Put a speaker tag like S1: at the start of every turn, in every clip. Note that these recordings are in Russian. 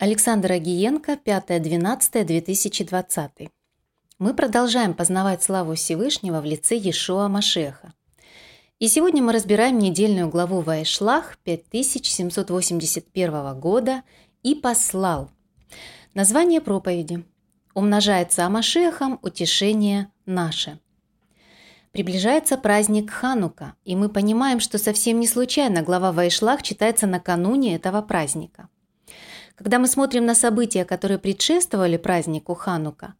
S1: Александр Агиенко, 5-12-2020. Мы продолжаем познавать славу Всевышнего в лице Иешуа Машеха. И сегодня мы разбираем недельную главу Вайшлах 5781 года «И послал». Название проповеди «Умножается Амашехом утешение наше». Приближается праздник Ханука, и мы понимаем, что совсем не случайно глава Вайшлах читается накануне этого праздника – когда мы смотрим на события, которые предшествовали празднику Ханука,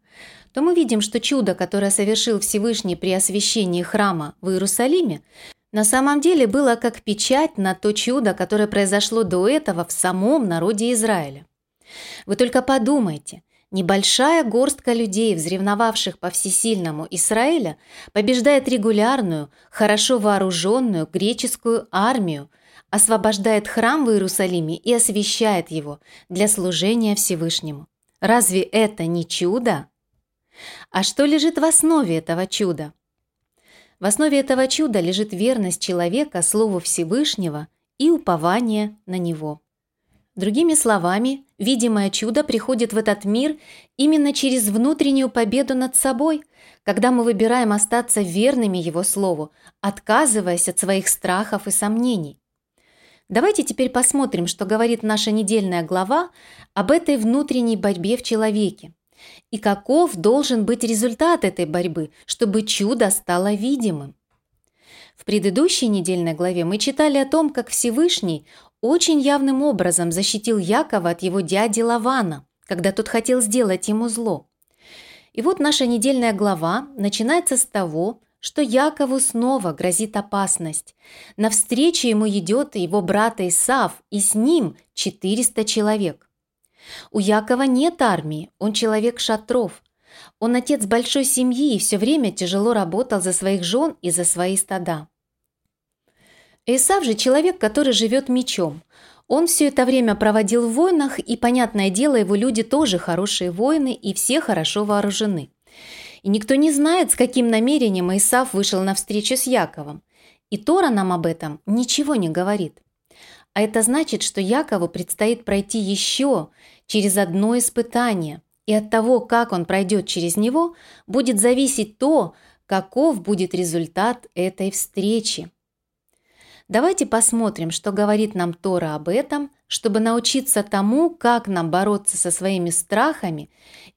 S1: то мы видим, что чудо, которое совершил Всевышний при освящении храма в Иерусалиме, на самом деле было как печать на то чудо, которое произошло до этого в самом народе Израиля. Вы только подумайте, небольшая горстка людей, взревновавших по всесильному Израиля, побеждает регулярную, хорошо вооруженную греческую армию, освобождает храм в Иерусалиме и освящает его для служения Всевышнему. Разве это не чудо? А что лежит в основе этого чуда? В основе этого чуда лежит верность человека Слову Всевышнего и упование на Него. Другими словами, видимое чудо приходит в этот мир именно через внутреннюю победу над собой, когда мы выбираем остаться верными Его Слову, отказываясь от своих страхов и сомнений. Давайте теперь посмотрим, что говорит наша недельная глава об этой внутренней борьбе в человеке. И каков должен быть результат этой борьбы, чтобы чудо стало видимым. В предыдущей недельной главе мы читали о том, как Всевышний очень явным образом защитил Якова от его дяди Лавана, когда тот хотел сделать ему зло. И вот наша недельная глава начинается с того, что Якову снова грозит опасность. Навстречу ему идет его брат Исав, и с ним 400 человек. У Якова нет армии, он человек шатров. Он отец большой семьи и все время тяжело работал за своих жен и за свои стада. Исав же человек, который живет мечом. Он все это время проводил в войнах, и, понятное дело, его люди тоже хорошие воины и все хорошо вооружены. И никто не знает, с каким намерением Исав вышел на встречу с Яковом. И Тора нам об этом ничего не говорит. А это значит, что Якову предстоит пройти еще через одно испытание, и от того, как он пройдет через него, будет зависеть то, каков будет результат этой встречи. Давайте посмотрим, что говорит нам Тора об этом, чтобы научиться тому, как нам бороться со своими страхами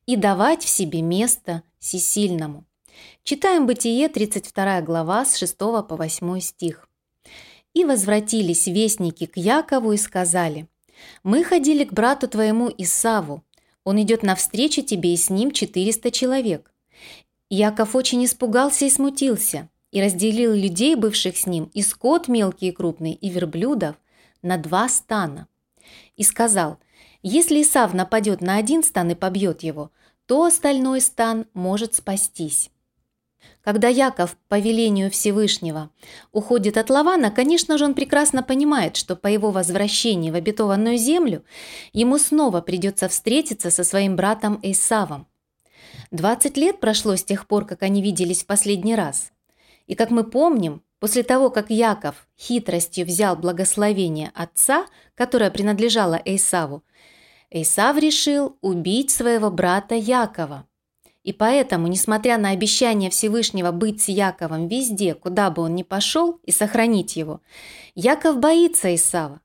S1: и давать в себе место всесильному. Читаем Бытие, 32 глава, с 6 по 8 стих. «И возвратились вестники к Якову и сказали, «Мы ходили к брату твоему Исаву, он идет навстречу тебе, и с ним 400 человек». Яков очень испугался и смутился, и разделил людей, бывших с ним, и скот мелкий и крупный, и верблюдов, на два стана. И сказал, если Исав нападет на один стан и побьет его, то остальной стан может спастись. Когда Яков по велению Всевышнего уходит от Лавана, конечно же, он прекрасно понимает, что по его возвращении в обетованную землю ему снова придется встретиться со своим братом Исавом. 20 лет прошло с тех пор, как они виделись в последний раз. И как мы помним, после того, как Яков хитростью взял благословение отца, которое принадлежало Исаву, Исав решил убить своего брата Якова. И поэтому, несмотря на обещание Всевышнего быть с Яковом везде, куда бы он ни пошел, и сохранить его, Яков боится Исава.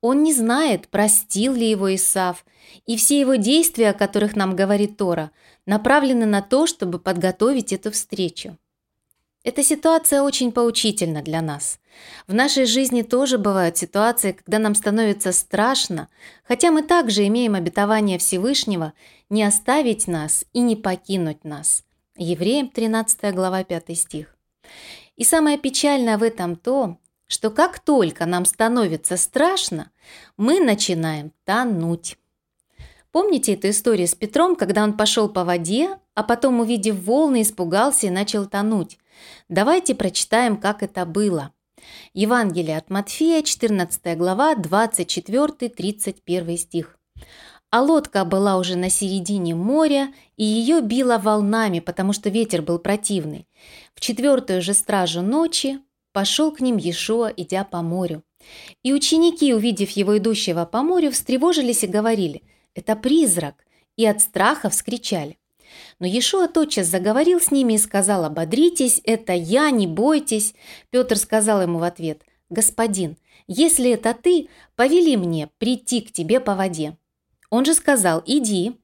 S1: Он не знает, простил ли его Исав, и все его действия, о которых нам говорит Тора, направлены на то, чтобы подготовить эту встречу. Эта ситуация очень поучительна для нас. В нашей жизни тоже бывают ситуации, когда нам становится страшно, хотя мы также имеем обетование Всевышнего не оставить нас и не покинуть нас. Евреям 13 глава 5 стих. И самое печальное в этом то, что как только нам становится страшно, мы начинаем тонуть. Помните эту историю с Петром, когда он пошел по воде, а потом, увидев волны, испугался и начал тонуть? Давайте прочитаем, как это было. Евангелие от Матфея, 14 глава, 24-31 стих. А лодка была уже на середине моря, и ее било волнами, потому что ветер был противный. В четвертую же стражу ночи пошел к ним Иешуа, идя по морю. И ученики, увидев его идущего по морю, встревожились и говорили, это призрак, и от страха вскричали. Но Иешуа тотчас заговорил с ними и сказал, «Ободритесь, это я, не бойтесь». Петр сказал ему в ответ, «Господин, если это ты, повели мне прийти к тебе по воде». Он же сказал, «Иди».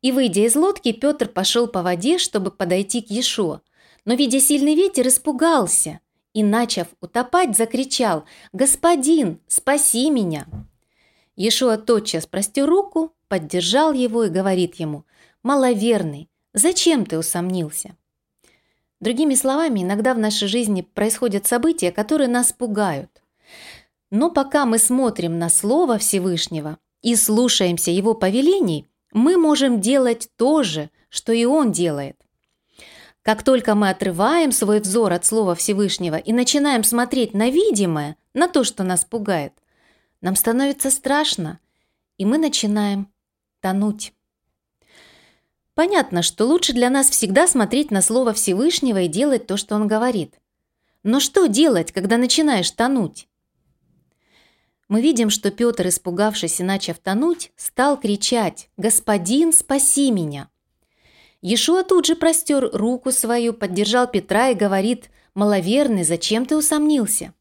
S1: И, выйдя из лодки, Петр пошел по воде, чтобы подойти к Иешуа. Но, видя сильный ветер, испугался и, начав утопать, закричал, «Господин, спаси меня!» Иешуа тотчас простер руку, поддержал его и говорит ему, «Маловерный, зачем ты усомнился?» Другими словами, иногда в нашей жизни происходят события, которые нас пугают. Но пока мы смотрим на Слово Всевышнего и слушаемся Его повелений, мы можем делать то же, что и Он делает. Как только мы отрываем свой взор от Слова Всевышнего и начинаем смотреть на видимое, на то, что нас пугает, нам становится страшно, и мы начинаем тонуть. Понятно, что лучше для нас всегда смотреть на Слово Всевышнего и делать то, что Он говорит. Но что делать, когда начинаешь тонуть? Мы видим, что Петр, испугавшись и начав тонуть, стал кричать «Господин, спаси меня!». Иешуа тут же простер руку свою, поддержал Петра и говорит «Маловерный, зачем ты усомнился?»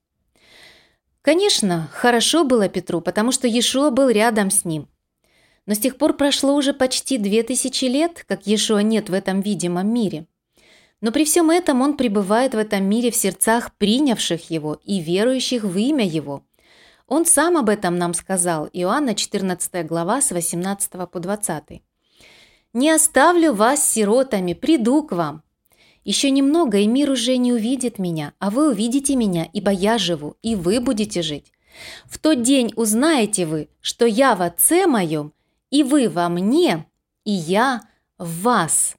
S1: Конечно, хорошо было Петру, потому что Иешуа был рядом с ним. Но с тех пор прошло уже почти две тысячи лет, как Иешуа нет в этом видимом мире. Но при всем этом он пребывает в этом мире в сердцах принявших его и верующих в имя его. Он сам об этом нам сказал, Иоанна 14 глава с 18 по 20. «Не оставлю вас сиротами, приду к вам. Еще немного, и мир уже не увидит меня, а вы увидите меня, ибо я живу, и вы будете жить. В тот день узнаете вы, что я в Отце моем, и вы во мне, и я в вас.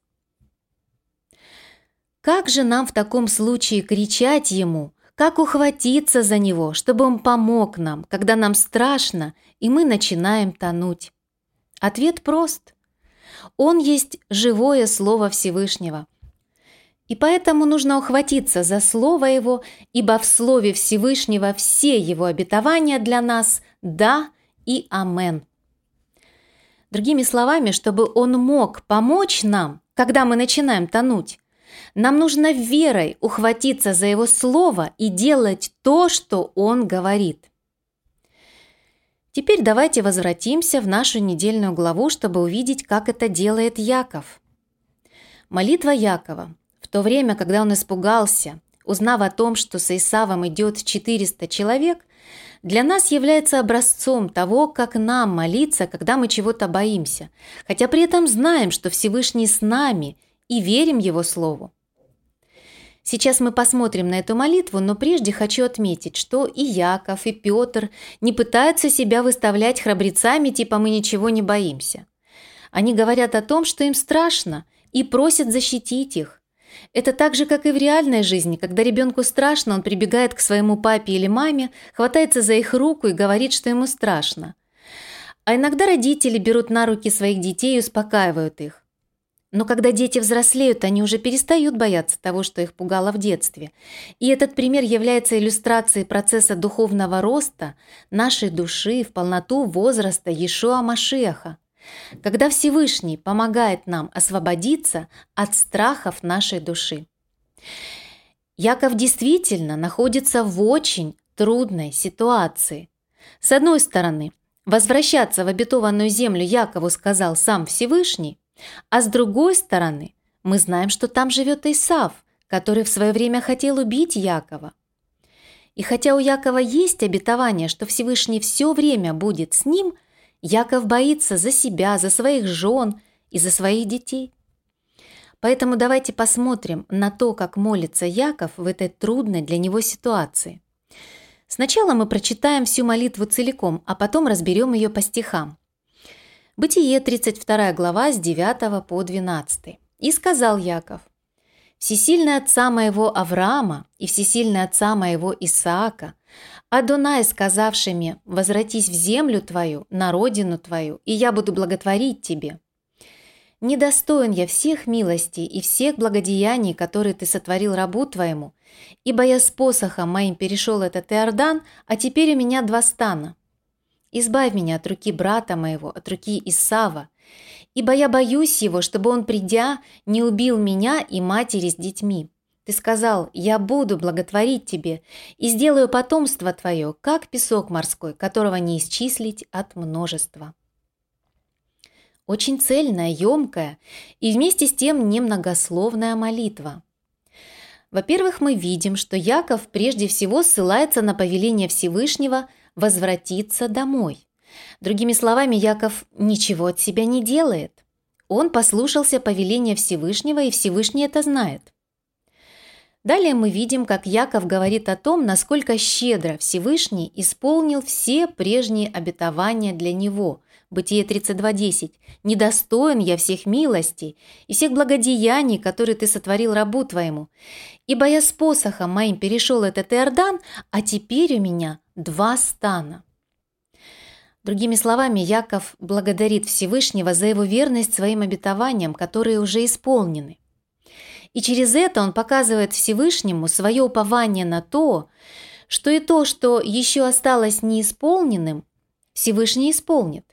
S1: Как же нам в таком случае кричать Ему, как ухватиться за Него, чтобы Он помог нам, когда нам страшно, и мы начинаем тонуть? Ответ прост. Он есть живое Слово Всевышнего – и поэтому нужно ухватиться за Слово Его, ибо в Слове Всевышнего все Его обетования для нас «да» и «амен». Другими словами, чтобы Он мог помочь нам, когда мы начинаем тонуть, нам нужно верой ухватиться за Его Слово и делать то, что Он говорит. Теперь давайте возвратимся в нашу недельную главу, чтобы увидеть, как это делает Яков. Молитва Якова – в то время, когда он испугался, узнав о том, что с Исавом идет 400 человек, для нас является образцом того, как нам молиться, когда мы чего-то боимся, хотя при этом знаем, что Всевышний с нами и верим Его Слову. Сейчас мы посмотрим на эту молитву, но прежде хочу отметить, что и Яков, и Петр не пытаются себя выставлять храбрецами, типа мы ничего не боимся. Они говорят о том, что им страшно, и просят защитить их, это так же, как и в реальной жизни, когда ребенку страшно, он прибегает к своему папе или маме, хватается за их руку и говорит, что ему страшно. А иногда родители берут на руки своих детей и успокаивают их. Но когда дети взрослеют, они уже перестают бояться того, что их пугало в детстве. И этот пример является иллюстрацией процесса духовного роста нашей души в полноту возраста Иешуа Машеха когда Всевышний помогает нам освободиться от страхов нашей души. Яков действительно находится в очень трудной ситуации. С одной стороны, возвращаться в обетованную землю Якову сказал сам Всевышний, а с другой стороны, мы знаем, что там живет Исав, который в свое время хотел убить Якова. И хотя у Якова есть обетование, что Всевышний все время будет с ним – Яков боится за себя, за своих жен и за своих детей. Поэтому давайте посмотрим на то, как молится Яков в этой трудной для него ситуации. Сначала мы прочитаем всю молитву целиком, а потом разберем ее по стихам. Бытие, 32 глава, с 9 по 12. «И сказал Яков, «Всесильный отца моего Авраама и всесильный отца моего Исаака, Адонай, сказавшими, «Возвратись в землю твою, на родину твою, и я буду благотворить тебе». Недостоин я всех милостей и всех благодеяний, которые ты сотворил рабу твоему, ибо я с посохом моим перешел этот Иордан, а теперь у меня два стана. избавь меня от руки брата моего, от руки Исава, ибо я боюсь его, чтобы он, придя, не убил меня и матери с детьми. Ты сказал, я буду благотворить тебе и сделаю потомство твое, как песок морской, которого не исчислить от множества. Очень цельная, емкая и вместе с тем немногословная молитва. Во-первых, мы видим, что Яков прежде всего ссылается на повеление Всевышнего возвратиться домой. Другими словами, Яков ничего от себя не делает. Он послушался повеления Всевышнего, и Всевышний это знает. Далее мы видим, как Яков говорит о том, насколько щедро Всевышний исполнил все прежние обетования для него. Бытие 32.10. «Недостоин я всех милостей и всех благодеяний, которые ты сотворил рабу твоему. Ибо я с посохом моим перешел этот Иордан, а теперь у меня два стана». Другими словами, Яков благодарит Всевышнего за его верность своим обетованиям, которые уже исполнены. И через это он показывает Всевышнему свое упование на то, что и то, что еще осталось неисполненным, Всевышний исполнит.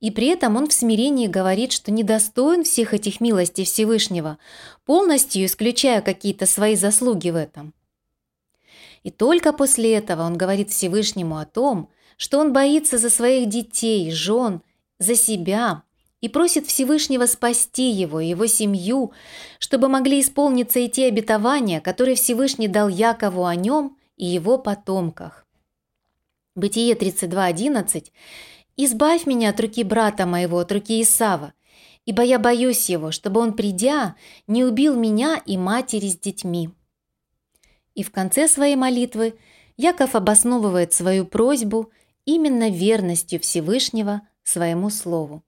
S1: И при этом он в смирении говорит, что недостоин всех этих милостей Всевышнего, полностью исключая какие-то свои заслуги в этом. И только после этого он говорит Всевышнему о том, что он боится за своих детей, жен, за себя, и просит Всевышнего спасти его и его семью, чтобы могли исполниться и те обетования, которые Всевышний дал Якову о нем и его потомках. Бытие 32.11 «Избавь меня от руки брата моего, от руки Исава, ибо я боюсь его, чтобы он, придя, не убил меня и матери с детьми». И в конце своей молитвы Яков обосновывает свою просьбу именно верностью Всевышнего своему слову.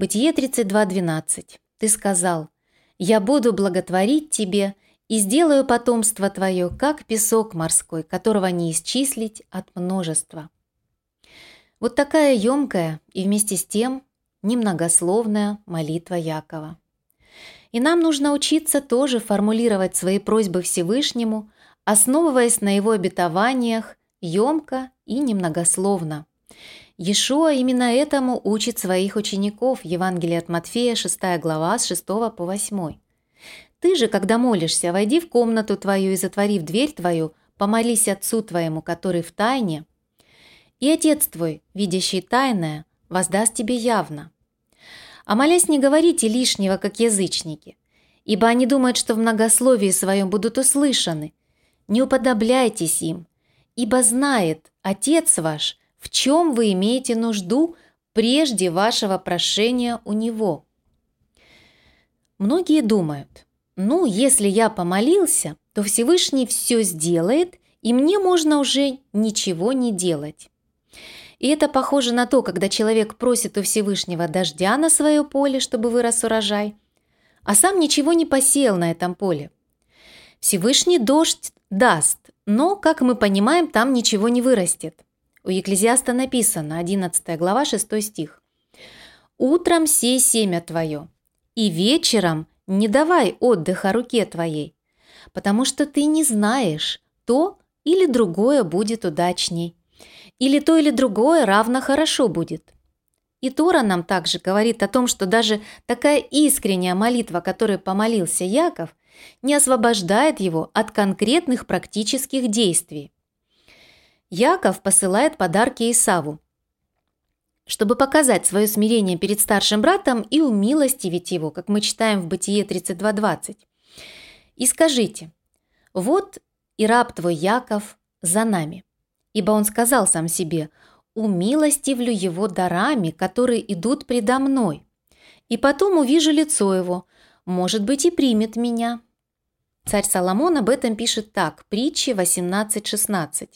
S1: Бытие 32.12. Ты сказал, «Я буду благотворить тебе и сделаю потомство твое, как песок морской, которого не исчислить от множества». Вот такая емкая и вместе с тем немногословная молитва Якова. И нам нужно учиться тоже формулировать свои просьбы Всевышнему, основываясь на его обетованиях емко и немногословно. Иешуа именно этому учит своих учеников, Евангелие от Матфея, 6 глава, с 6 по 8. «Ты же, когда молишься, войди в комнату твою и, затворив дверь твою, помолись Отцу твоему, который в тайне, и Отец твой, видящий тайное, воздаст тебе явно. А молясь, не говорите лишнего, как язычники, ибо они думают, что в многословии своем будут услышаны. Не уподобляйтесь им, ибо знает Отец ваш, в чем вы имеете нужду прежде вашего прошения у Него. Многие думают, ну, если я помолился, то Всевышний все сделает, и мне можно уже ничего не делать. И это похоже на то, когда человек просит у Всевышнего дождя на свое поле, чтобы вырос урожай, а сам ничего не посеял на этом поле. Всевышний дождь даст, но, как мы понимаем, там ничего не вырастет. У Екклезиаста написано, 11 глава, 6 стих. «Утром сей семя твое, и вечером не давай отдыха руке твоей, потому что ты не знаешь, то или другое будет удачней, или то или другое равно хорошо будет». И Тора нам также говорит о том, что даже такая искренняя молитва, которой помолился Яков, не освобождает его от конкретных практических действий. Яков посылает подарки Исаву, чтобы показать свое смирение перед старшим братом и умилостивить его, как мы читаем в Бытие 32.20. «И скажите, вот и раб твой Яков за нами, ибо он сказал сам себе, умилостивлю его дарами, которые идут предо мной, и потом увижу лицо его, может быть, и примет меня». Царь Соломон об этом пишет так, притчи 18.16.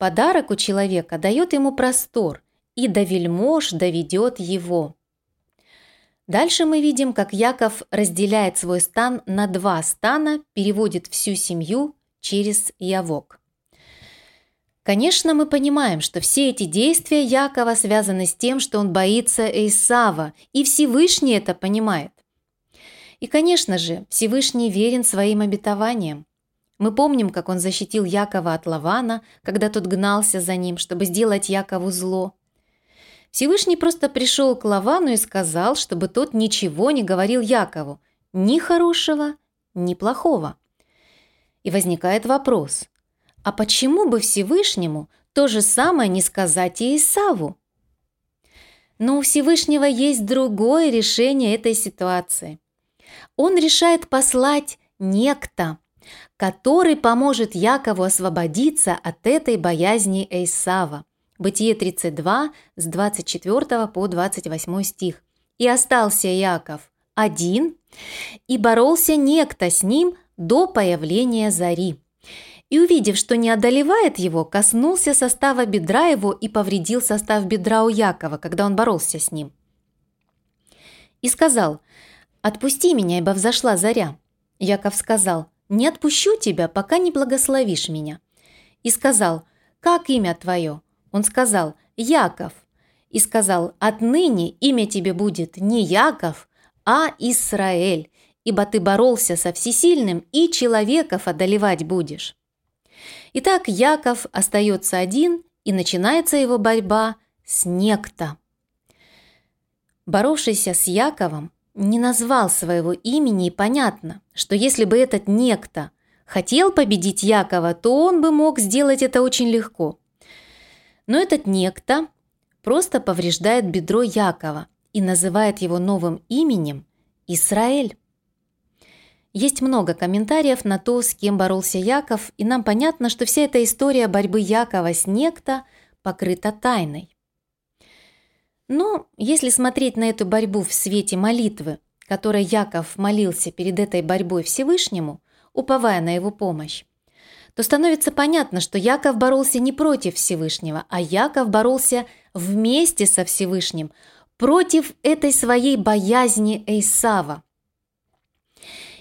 S1: Подарок у человека дает ему простор, и до вельмож доведет его. Дальше мы видим, как Яков разделяет свой стан на два стана, переводит всю семью через Явок. Конечно, мы понимаем, что все эти действия Якова связаны с тем, что он боится Эйсава, и Всевышний это понимает. И, конечно же, Всевышний верен своим обетованиям. Мы помним, как он защитил Якова от Лавана, когда тот гнался за ним, чтобы сделать Якову зло. Всевышний просто пришел к Лавану и сказал, чтобы тот ничего не говорил Якову, ни хорошего, ни плохого. И возникает вопрос, а почему бы Всевышнему то же самое не сказать и Исаву? Но у Всевышнего есть другое решение этой ситуации. Он решает послать некто, который поможет Якову освободиться от этой боязни Эйсава. Бытие 32 с 24 по 28 стих. «И остался Яков один, и боролся некто с ним до появления зари. И увидев, что не одолевает его, коснулся состава бедра его и повредил состав бедра у Якова, когда он боролся с ним. И сказал, «Отпусти меня, ибо взошла заря». Яков сказал, «Не отпущу тебя, пока не благословишь меня». И сказал, «Как имя твое?» Он сказал «Яков» и сказал «Отныне имя тебе будет не Яков, а Исраэль, ибо ты боролся со всесильным и человеков одолевать будешь». Итак, Яков остается один, и начинается его борьба с некто. Боровшийся с Яковом не назвал своего имени, и понятно, что если бы этот некто хотел победить Якова, то он бы мог сделать это очень легко. Но этот некто просто повреждает бедро Якова и называет его новым именем Израиль. Есть много комментариев на то, с кем боролся Яков, и нам понятно, что вся эта история борьбы Якова с некто покрыта тайной. Но если смотреть на эту борьбу в свете молитвы, которой Яков молился перед этой борьбой Всевышнему, уповая на его помощь, то становится понятно, что Яков боролся не против Всевышнего, а Яков боролся вместе со Всевышним против этой своей боязни Эйсава.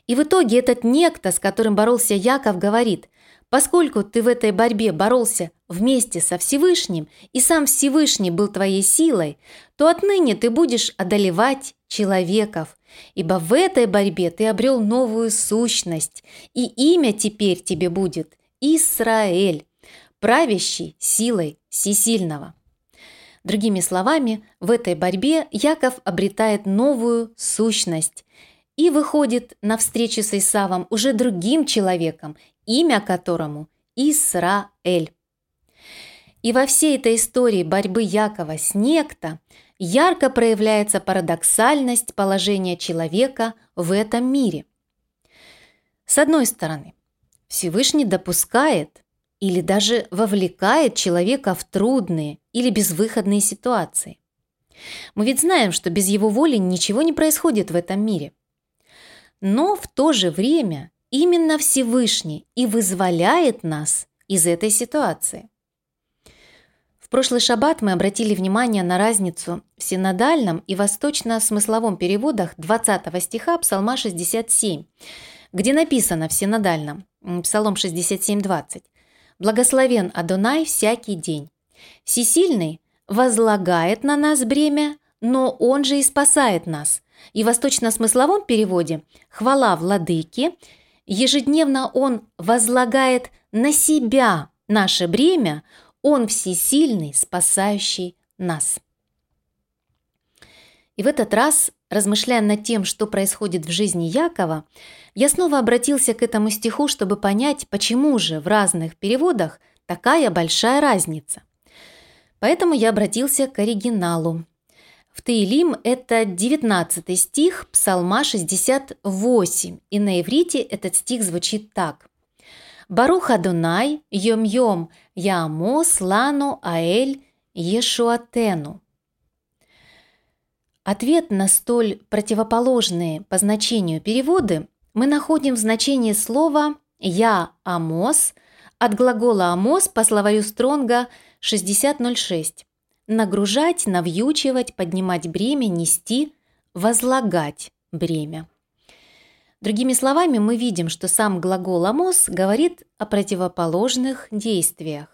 S1: И в итоге этот некто, с которым боролся Яков, говорит, поскольку ты в этой борьбе боролся вместе со Всевышним, и сам Всевышний был твоей силой, то отныне ты будешь одолевать человеков, ибо в этой борьбе ты обрел новую сущность, и имя теперь тебе будет Израиль, правящий силой всесильного. Другими словами, в этой борьбе Яков обретает новую сущность и выходит на встречу с Исавом уже другим человеком, имя которому Исраэль. И во всей этой истории борьбы Якова с некто ярко проявляется парадоксальность положения человека в этом мире. С одной стороны, Всевышний допускает или даже вовлекает человека в трудные или безвыходные ситуации. Мы ведь знаем, что без его воли ничего не происходит в этом мире. Но в то же время именно Всевышний и вызволяет нас из этой ситуации. В прошлый шаббат мы обратили внимание на разницу в синодальном и восточно-смысловом переводах 20 стиха Псалма 67, где написано в синодальном Псалом 67.20. «Благословен Адонай всякий день. Всесильный возлагает на нас бремя, но Он же и спасает нас». И восточно-смысловом переводе «хвала владыке» ежедневно Он возлагает на себя наше бремя, Он всесильный, спасающий нас. И в этот раз, размышляя над тем, что происходит в жизни Якова, я снова обратился к этому стиху, чтобы понять, почему же в разных переводах такая большая разница. Поэтому я обратился к оригиналу. В Таилим это 19 стих Псалма 68, и на иврите этот стих звучит так. «Барух Адунай, йом-йом, яамос лану аэль ешуатену». Ответ на столь противоположные по значению переводы мы находим в значении слова «я Амос» от глагола «Амос» по словарю Стронга 6006. Нагружать, навьючивать, поднимать бремя, нести, возлагать бремя. Другими словами, мы видим, что сам глагол «амос» говорит о противоположных действиях.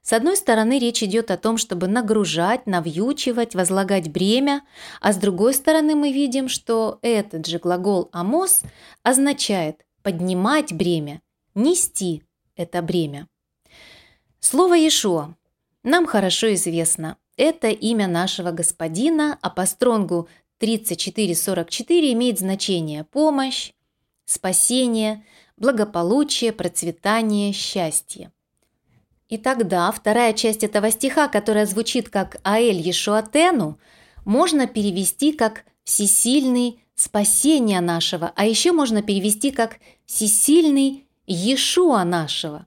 S1: С одной стороны, речь идет о том, чтобы нагружать, навьючивать, возлагать бремя, а с другой стороны мы видим, что этот же глагол «амос» означает поднимать бремя, нести это бремя. Слово Иешуа нам хорошо известно. Это имя нашего Господина, а по стронгу 3444 имеет значение помощь, спасение, благополучие, процветание, счастье. И тогда вторая часть этого стиха, которая звучит как «Аэль Ешуатену», можно перевести как «всесильный спасения нашего», а еще можно перевести как «всесильный Иешуа нашего».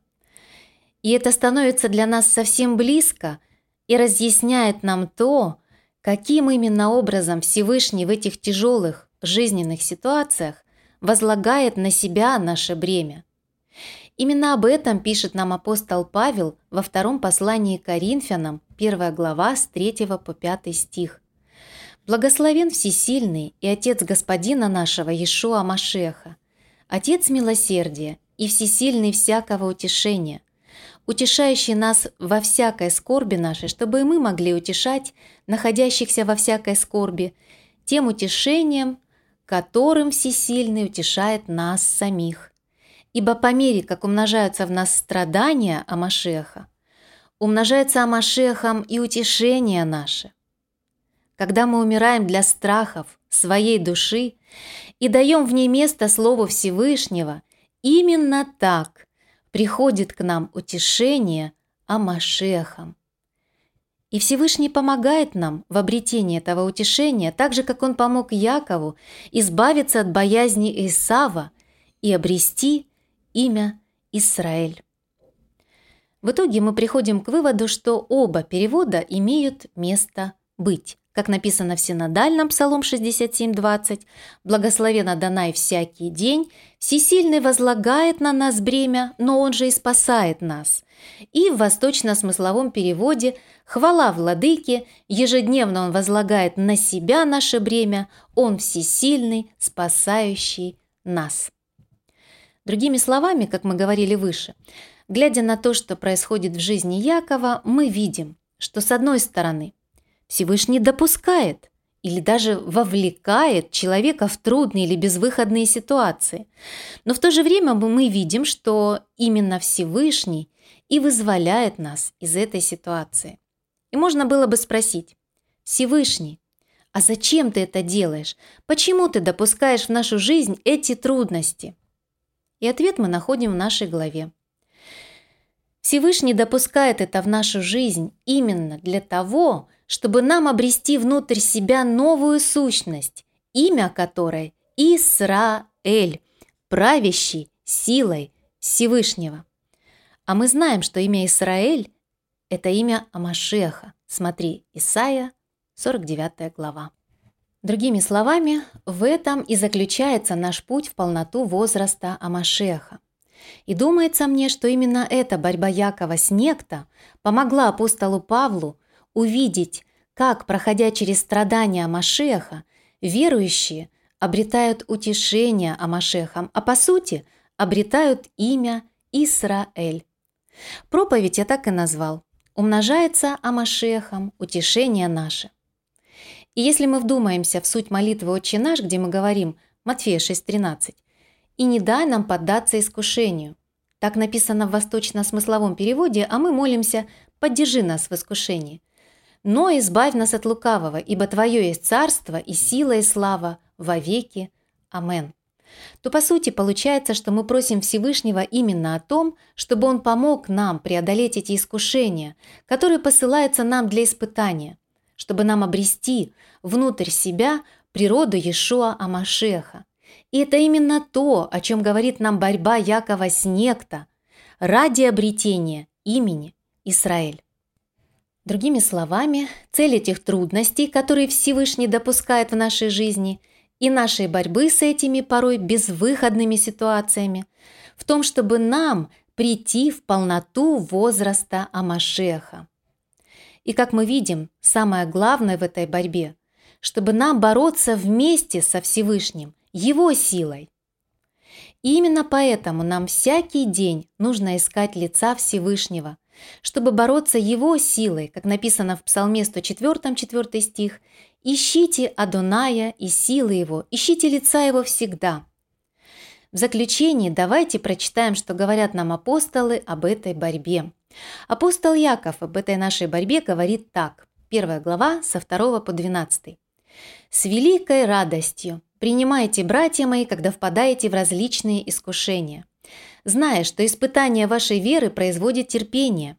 S1: И это становится для нас совсем близко и разъясняет нам то, каким именно образом Всевышний в этих тяжелых жизненных ситуациях возлагает на себя наше бремя. Именно об этом пишет нам апостол Павел во втором послании к Коринфянам, 1 глава с 3 по 5 стих. «Благословен Всесильный и Отец Господина нашего Иешуа Машеха, Отец милосердия и Всесильный всякого утешения, утешающий нас во всякой скорби нашей, чтобы и мы могли утешать находящихся во всякой скорби тем утешением, которым Всесильный утешает нас самих. Ибо по мере, как умножаются в нас страдания Амашеха, умножается Амашехом и утешение наше. Когда мы умираем для страхов своей души и даем в ней место Слову Всевышнего, именно так приходит к нам утешение Амашехом. И Всевышний помогает нам в обретении этого утешения, так же, как Он помог Якову избавиться от боязни Исава и обрести имя Израиль. В итоге мы приходим к выводу, что оба перевода имеют место быть. Как написано в синодальном Псалом 67.20, «Благословен Адонай всякий день, всесильный возлагает на нас бремя, но Он же и спасает нас». И в восточно-смысловом переводе «Хвала владыке, ежедневно Он возлагает на себя наше бремя, Он всесильный, спасающий нас». Другими словами, как мы говорили выше, глядя на то, что происходит в жизни Якова, мы видим, что с одной стороны – Всевышний допускает или даже вовлекает человека в трудные или безвыходные ситуации. Но в то же время мы видим, что именно Всевышний и вызволяет нас из этой ситуации. И можно было бы спросить, Всевышний, а зачем ты это делаешь? Почему ты допускаешь в нашу жизнь эти трудности? И ответ мы находим в нашей главе. Всевышний допускает это в нашу жизнь именно для того, чтобы нам обрести внутрь себя новую сущность, имя которой Исраэль, правящий силой Всевышнего. А мы знаем, что имя Исраэль – это имя Амашеха. Смотри, Исаия, 49 глава. Другими словами, в этом и заключается наш путь в полноту возраста Амашеха. И думается мне, что именно эта борьба Якова с некто помогла апостолу Павлу увидеть, как, проходя через страдания Машеха, верующие обретают утешение Амашехом, а по сути обретают имя Исраэль. Проповедь я так и назвал. Умножается Амашехом утешение наше. И если мы вдумаемся в суть молитвы «Отче наш», где мы говорим Матфея 6,13, «И не дай нам поддаться искушению», так написано в восточно-смысловом переводе, а мы молимся «Поддержи нас в искушении», но избавь нас от лукавого, ибо Твое есть царство и сила и слава во веки. Амен. То по сути получается, что мы просим Всевышнего именно о том, чтобы Он помог нам преодолеть эти искушения, которые посылаются нам для испытания, чтобы нам обрести внутрь себя природу Иешуа Амашеха. И это именно то, о чем говорит нам борьба Якова с некто ради обретения имени Израиль. Другими словами, цель этих трудностей, которые Всевышний допускает в нашей жизни, и нашей борьбы с этими порой безвыходными ситуациями, в том, чтобы нам прийти в полноту возраста Амашеха. И как мы видим, самое главное в этой борьбе, чтобы нам бороться вместе со Всевышним, Его силой. И именно поэтому нам всякий день нужно искать лица Всевышнего, чтобы бороться его силой, как написано в Псалме 104, 4 стих, «Ищите Адоная и силы его, ищите лица его всегда». В заключении давайте прочитаем, что говорят нам апостолы об этой борьбе. Апостол Яков об этой нашей борьбе говорит так. Первая глава со 2 по 12. «С великой радостью принимайте, братья мои, когда впадаете в различные искушения, зная, что испытание вашей веры производит терпение.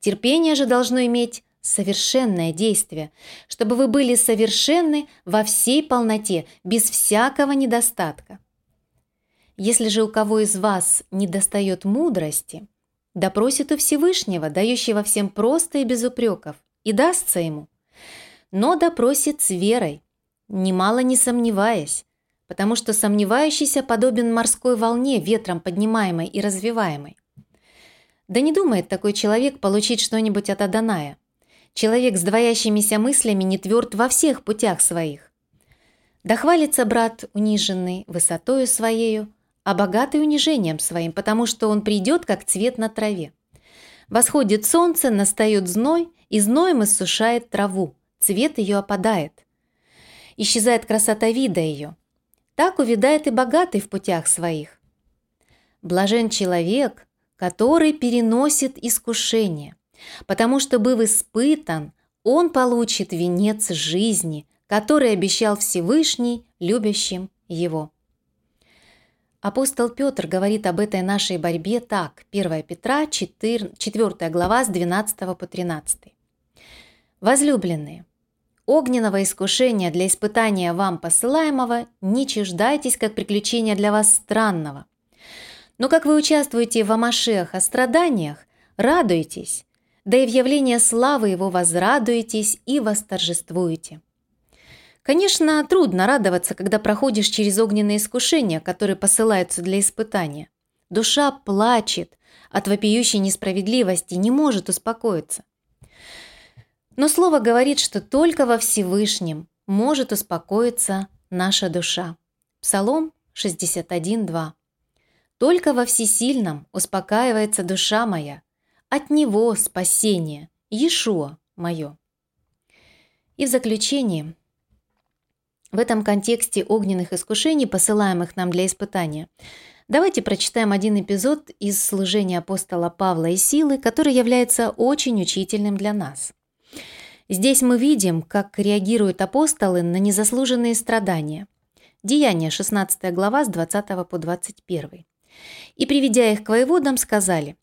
S1: Терпение же должно иметь совершенное действие, чтобы вы были совершенны во всей полноте, без всякого недостатка. Если же у кого из вас недостает мудрости, допросит у Всевышнего, дающего всем просто и без упреков, и дастся ему. Но допросит с верой, немало не сомневаясь, потому что сомневающийся подобен морской волне, ветром поднимаемой и развиваемой. Да не думает такой человек получить что-нибудь от Аданая. Человек с двоящимися мыслями не тверд во всех путях своих. Да хвалится брат униженный высотою своею, а богатый унижением своим, потому что он придет, как цвет на траве. Восходит солнце, настает зной, и зноем иссушает траву, цвет ее опадает. Исчезает красота вида ее. Так увядает и богатый в путях своих. Блажен человек, который переносит искушение, потому что, быв испытан, он получит венец жизни, который обещал Всевышний любящим его. Апостол Петр говорит об этой нашей борьбе так, 1 Петра, 4, 4 глава с 12 по 13. «Возлюбленные, огненного искушения для испытания вам посылаемого не чуждайтесь, как приключения для вас странного. Но как вы участвуете в Амашех о страданиях, радуйтесь, да и в явление славы его возрадуетесь и восторжествуете». Конечно, трудно радоваться, когда проходишь через огненные искушения, которые посылаются для испытания. Душа плачет от вопиющей несправедливости, не может успокоиться. Но Слово говорит, что только во Всевышнем может успокоиться наша душа. Псалом 61.2. «Только во Всесильном успокаивается душа моя, от Него спасение, Иешуа мое». И в заключение – в этом контексте огненных искушений, посылаемых нам для испытания, давайте прочитаем один эпизод из служения апостола Павла и Силы, который является очень учительным для нас. Здесь мы видим, как реагируют апостолы на незаслуженные страдания. Деяние 16 глава с 20 по 21. «И, приведя их к воеводам, сказали,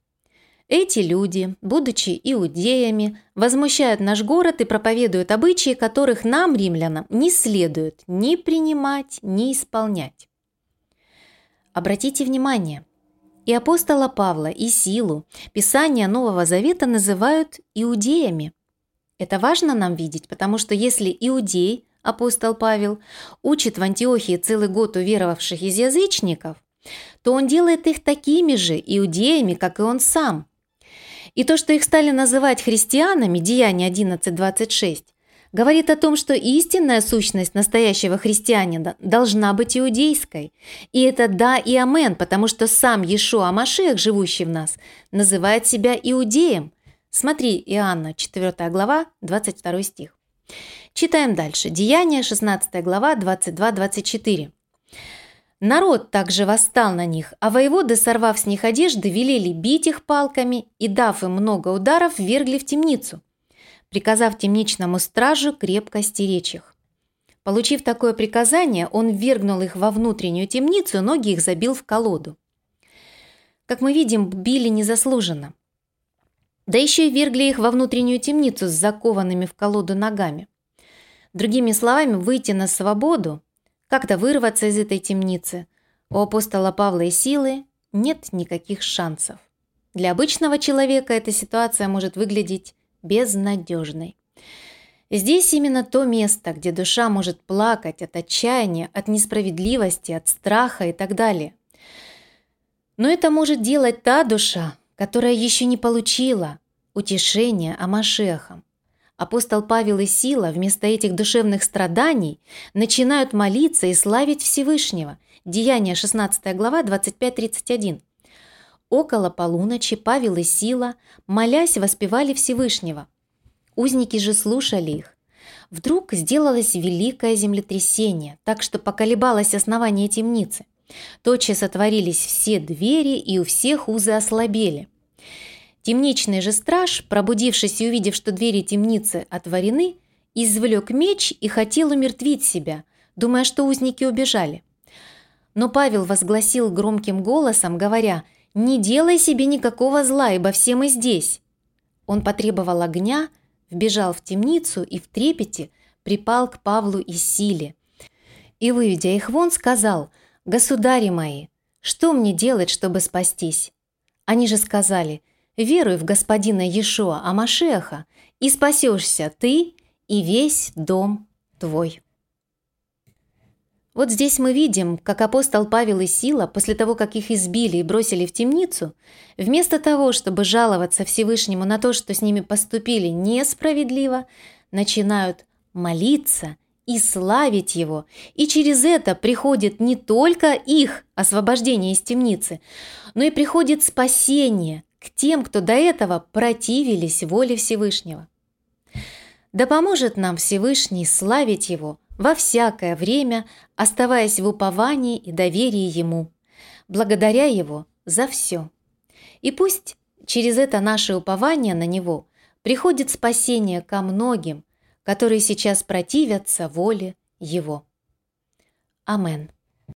S1: эти люди, будучи иудеями, возмущают наш город и проповедуют обычаи, которых нам, римлянам, не следует ни принимать, ни исполнять. Обратите внимание, и апостола Павла, и Силу Писания Нового Завета называют иудеями. Это важно нам видеть, потому что если иудей, апостол Павел, учит в Антиохии целый год уверовавших из язычников, то он делает их такими же иудеями, как и он сам – и то, что их стали называть христианами, Деяние 11.26, говорит о том, что истинная сущность настоящего христианина должна быть иудейской. И это да и амен, потому что сам Иешуа Машех, живущий в нас, называет себя иудеем. Смотри, Иоанна, 4 глава, 22 стих. Читаем дальше. Деяние, 16 глава, 22-24. Народ также восстал на них, а воеводы, сорвав с них одежды, велели бить их палками и, дав им много ударов, вергли в темницу, приказав темничному стражу крепко стеречь их. Получив такое приказание, он ввергнул их во внутреннюю темницу, ноги их забил в колоду. Как мы видим, били незаслуженно. Да еще и вергли их во внутреннюю темницу с закованными в колоду ногами. Другими словами, выйти на свободу как-то вырваться из этой темницы. У апостола Павла и силы нет никаких шансов. Для обычного человека эта ситуация может выглядеть безнадежной. Здесь именно то место, где душа может плакать от отчаяния, от несправедливости, от страха и так далее. Но это может делать та душа, которая еще не получила утешения Амашехом. Апостол Павел и Сила вместо этих душевных страданий начинают молиться и славить Всевышнего. Деяние 16 глава 25-31. Около полуночи Павел и Сила, молясь, воспевали Всевышнего. Узники же слушали их. Вдруг сделалось великое землетрясение, так что поколебалось основание темницы. Тотчас отворились все двери, и у всех узы ослабели. Темничный же страж, пробудившись и увидев, что двери темницы отворены, извлек меч и хотел умертвить себя, думая, что узники убежали. Но Павел возгласил громким голосом, говоря, «Не делай себе никакого зла, ибо все мы здесь». Он потребовал огня, вбежал в темницу и в трепете припал к Павлу и Силе. И, выведя их вон, сказал, «Государи мои, что мне делать, чтобы спастись?» Они же сказали, «Веруй в господина Иешуа Амашеха, и спасешься ты и весь дом твой». Вот здесь мы видим, как апостол Павел и Сила, после того, как их избили и бросили в темницу, вместо того, чтобы жаловаться Всевышнему на то, что с ними поступили несправедливо, начинают молиться и славить Его, и через это приходит не только их освобождение из темницы, но и приходит спасение к тем, кто до этого противились воле Всевышнего. Да поможет нам Всевышний славить Его во всякое время, оставаясь в уповании и доверии Ему, благодаря Его за все. И пусть через это наше упование на Него приходит спасение ко многим, которые сейчас противятся воле Его. Амен.